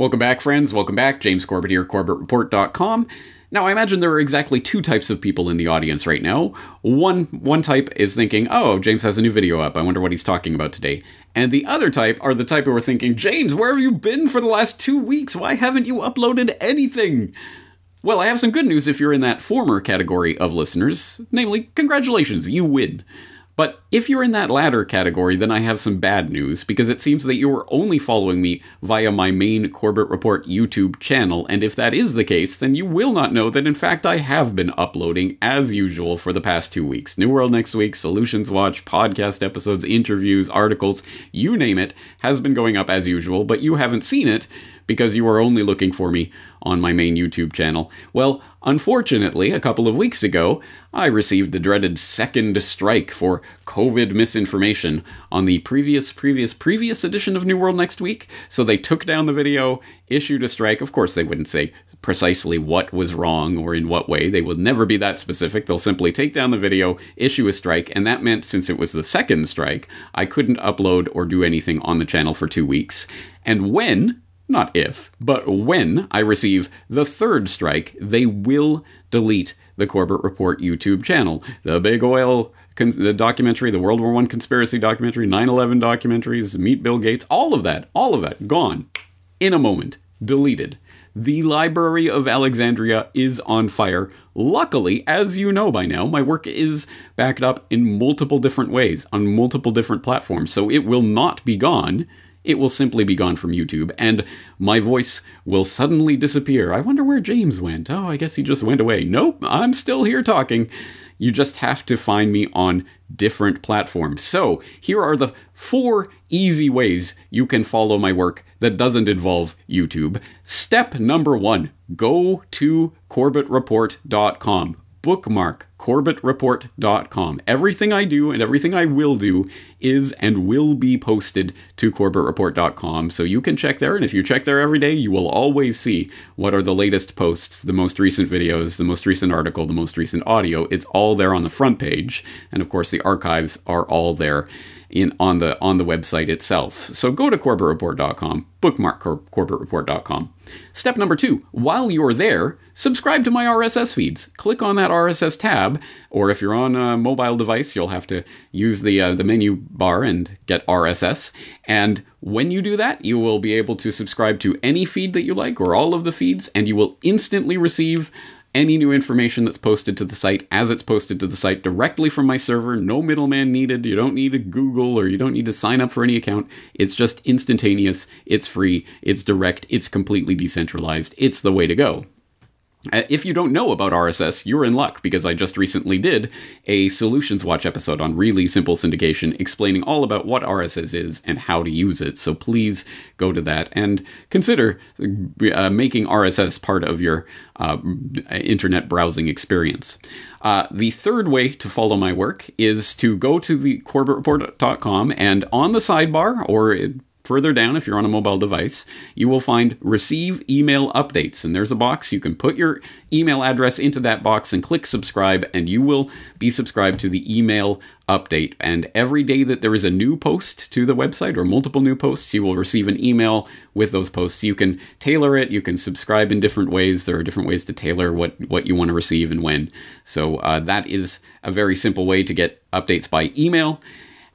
Welcome back, friends. Welcome back. James Corbett here, CorbettReport.com. Now, I imagine there are exactly two types of people in the audience right now. One one type is thinking, "Oh, James has a new video up. I wonder what he's talking about today." And the other type are the type who are thinking, "James, where have you been for the last 2 weeks? Why haven't you uploaded anything?" Well, I have some good news if you're in that former category of listeners. Namely, congratulations, you win. But if you're in that latter category, then I have some bad news because it seems that you are only following me via my main Corbett Report YouTube channel, and if that is the case, then you will not know that in fact I have been uploading as usual for the past two weeks. New World next week, Solutions Watch, podcast episodes, interviews, articles, you name it, has been going up as usual, but you haven't seen it because you are only looking for me on my main YouTube channel. Well, unfortunately, a couple of weeks ago, I received the dreaded second strike for COVID misinformation on the previous, previous, previous edition of New World Next Week. So they took down the video, issued a strike. Of course, they wouldn't say precisely what was wrong or in what way. They will never be that specific. They'll simply take down the video, issue a strike, and that meant since it was the second strike, I couldn't upload or do anything on the channel for two weeks. And when not if, but when I receive the third strike, they will delete the Corbett Report YouTube channel. The Big Oil the documentary, the World War I conspiracy documentary, 9 11 documentaries, Meet Bill Gates, all of that, all of that, gone in a moment, deleted. The Library of Alexandria is on fire. Luckily, as you know by now, my work is backed up in multiple different ways on multiple different platforms, so it will not be gone it will simply be gone from YouTube, and my voice will suddenly disappear. I wonder where James went. Oh, I guess he just went away. Nope, I'm still here talking. You just have to find me on different platforms. So, here are the four easy ways you can follow my work that doesn't involve YouTube. Step number one go to CorbettReport.com bookmark corbettreport.com. Everything I do and everything I will do is and will be posted to corbettreport.com. So you can check there. And if you check there every day, you will always see what are the latest posts, the most recent videos, the most recent article, the most recent audio. It's all there on the front page. And of course, the archives are all there in on the on the website itself. So go to corbettreport.com, bookmark cor- corbettreport.com. Step number two, while you're there, subscribe to my RSS feeds. Click on that RSS tab, or if you're on a mobile device, you'll have to use the uh, the menu bar and get RSS. And when you do that, you will be able to subscribe to any feed that you like or all of the feeds, and you will instantly receive any new information that's posted to the site as it's posted to the site directly from my server. No middleman needed. You don't need a Google or you don't need to sign up for any account. It's just instantaneous, it's free, it's direct, it's completely decentralized. It's the way to go. Uh, if you don't know about RSS, you're in luck because I just recently did a Solutions Watch episode on really simple syndication explaining all about what RSS is and how to use it. So please go to that and consider uh, making RSS part of your uh, internet browsing experience. Uh, the third way to follow my work is to go to the and on the sidebar or Further down, if you're on a mobile device, you will find Receive Email Updates. And there's a box. You can put your email address into that box and click subscribe, and you will be subscribed to the email update. And every day that there is a new post to the website or multiple new posts, you will receive an email with those posts. You can tailor it, you can subscribe in different ways. There are different ways to tailor what, what you want to receive and when. So uh, that is a very simple way to get updates by email.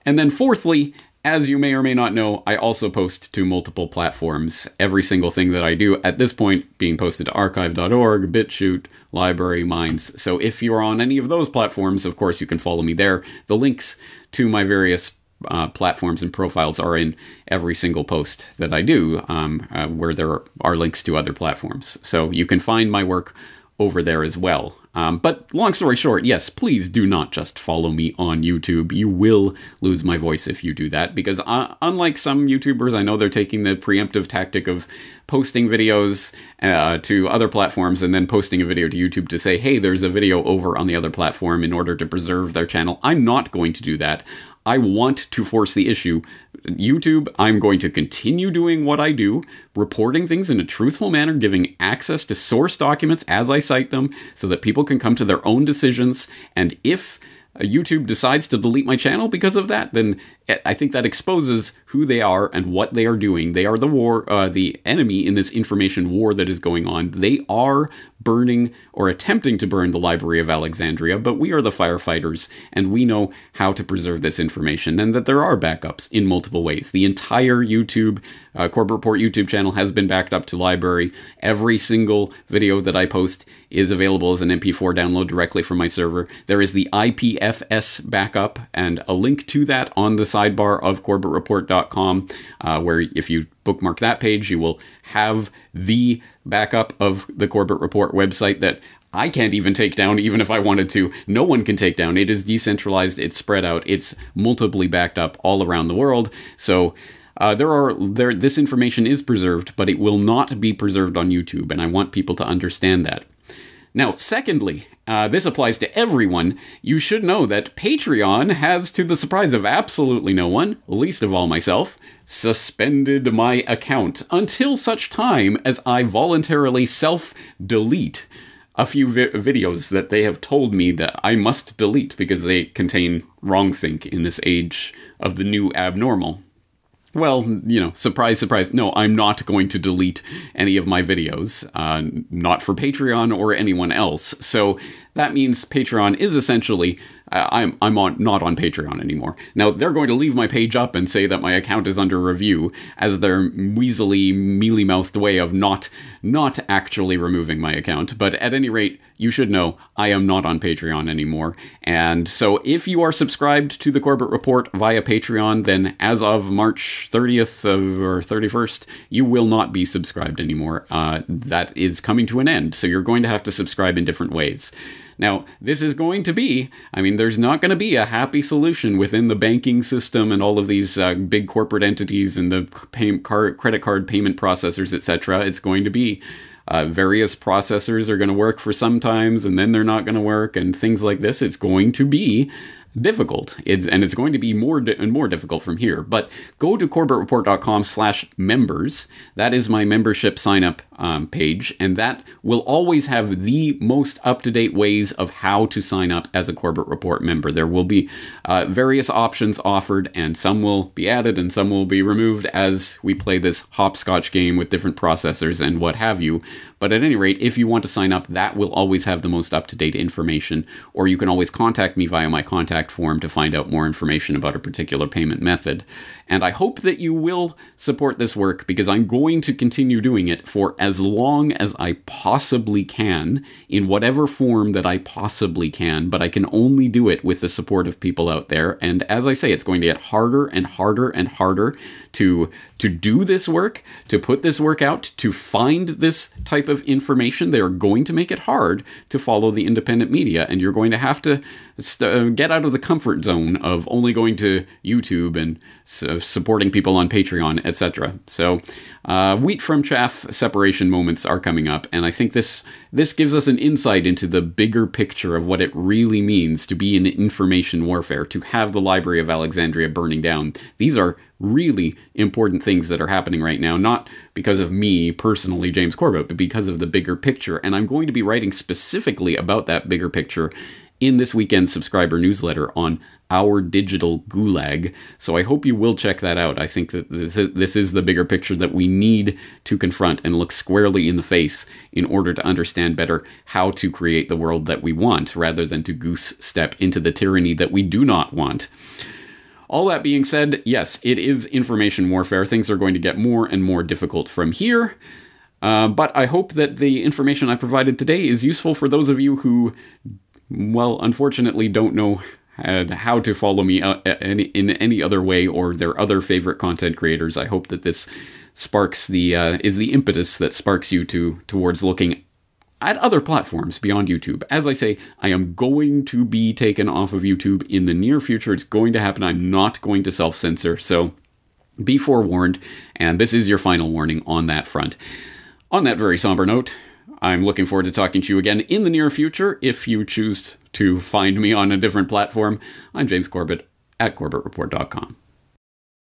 And then, fourthly, as you may or may not know, I also post to multiple platforms. Every single thing that I do at this point being posted to archive.org, BitChute, LBRY, Minds. So if you're on any of those platforms, of course, you can follow me there. The links to my various uh, platforms and profiles are in every single post that I do, um, uh, where there are links to other platforms. So you can find my work over there as well. Um, but long story short, yes, please do not just follow me on YouTube. You will lose my voice if you do that, because uh, unlike some YouTubers, I know they're taking the preemptive tactic of posting videos uh, to other platforms and then posting a video to YouTube to say, hey, there's a video over on the other platform in order to preserve their channel. I'm not going to do that. I want to force the issue. YouTube, I'm going to continue doing what I do, reporting things in a truthful manner, giving access to source documents as I cite them so that people can come to their own decisions. And if YouTube decides to delete my channel because of that, then I think that exposes who they are and what they are doing. They are the war, uh, the enemy in this information war that is going on. They are burning or attempting to burn the Library of Alexandria, but we are the firefighters and we know how to preserve this information and that there are backups in multiple ways. The entire YouTube, uh, Corbett Report YouTube channel has been backed up to LBRY. Every single video that I post is available as an MP4 download directly from my server. There is the IPFS backup and a link to that on the sidebar of CorbettReport.com, uh, where if you bookmark that page, you will have the backup of the Corbett Report website that I can't even take down, even if I wanted to. No one can take down. It is decentralized, it's spread out, it's multiply backed up all around the world. So uh, there are there this information is preserved, but it will not be preserved on YouTube, and I want people to understand that. Now, secondly, uh, this applies to everyone. You should know that Patreon has, to the surprise of absolutely no one, least of all myself, suspended my account until such time as I voluntarily self delete a few vi- videos that they have told me that I must delete because they contain wrongthink in this age of the new abnormal. Well, you know, surprise, surprise. No, I'm not going to delete any of my videos, uh, not for Patreon or anyone else. So that means Patreon is essentially I'm I'm on not on Patreon anymore. Now they're going to leave my page up and say that my account is under review as their weaselly, mealy mouthed way of not not actually removing my account. But at any rate, you should know I am not on Patreon anymore. And so if you are subscribed to the Corbett Report via Patreon, then as of March 30th of, or 31st, you will not be subscribed anymore. Uh, that is coming to an end. So you're going to have to subscribe in different ways. Now, this is going to be, I mean, there's not going to be a happy solution within the banking system and all of these uh, big corporate entities and the pay- card, credit card payment processors, etc. It's going to be uh, various processors are going to work for sometimes and then they're not going to work and things like this. It's going to be difficult. It's and it's going to be more di- and more difficult from here. But go to corbettreport.com/members. That is my membership sign up um, page, and that will always have the most up to date ways of how to sign up as a Corbett Report member. There will be uh, various options offered, and some will be added and some will be removed as we play this hopscotch game with different processors and what have you. But at any rate, if you want to sign up, that will always have the most up to date information, or you can always contact me via my contact form to find out more information about a particular payment method. And I hope that you will support this work because I'm going to continue doing it for as long as I possibly can in whatever form that I possibly can, but I can only do it with the support of people out there. And as I say, it's going to get harder and harder and harder to to do this work, to put this work out, to find this type of information. They are going to make it hard to follow the independent media, and you're going to have to st- uh, get out of the comfort zone of only going to YouTube and supporting people on Patreon, etc. So, uh, wheat from chaff separation moments are coming up, and I think this this gives us an insight into the bigger picture of what it really means to be in information warfare, to have the Library of Alexandria burning down. These are really important things that are happening right now, not because of me personally, James Corbett, but because of the bigger picture. And I'm going to be writing specifically about that bigger picture in this weekend's subscriber newsletter on our digital gulag. So I hope you will check that out. I think that this is the bigger picture that we need to confront and look squarely in the face in order to understand better how to create the world that we want rather than to goose step into the tyranny that we do not want. All that being said, yes, it is information warfare. Things are going to get more and more difficult from here. Uh, but I hope that the information I provided today is useful for those of you who well, unfortunately, don't know how to follow me uh, in any other way or their other favorite content creators. I hope that this sparks the uh, is the impetus that sparks you to towards looking at other platforms beyond YouTube. As I say, I am going to be taken off of YouTube in the near future. It's going to happen. I'm not going to self censor. So be forewarned. And this is your final warning on that front. On that very somber note, I'm looking forward to talking to you again in the near future if you choose to find me on a different platform. I'm James Corbett at CorbettReport.com.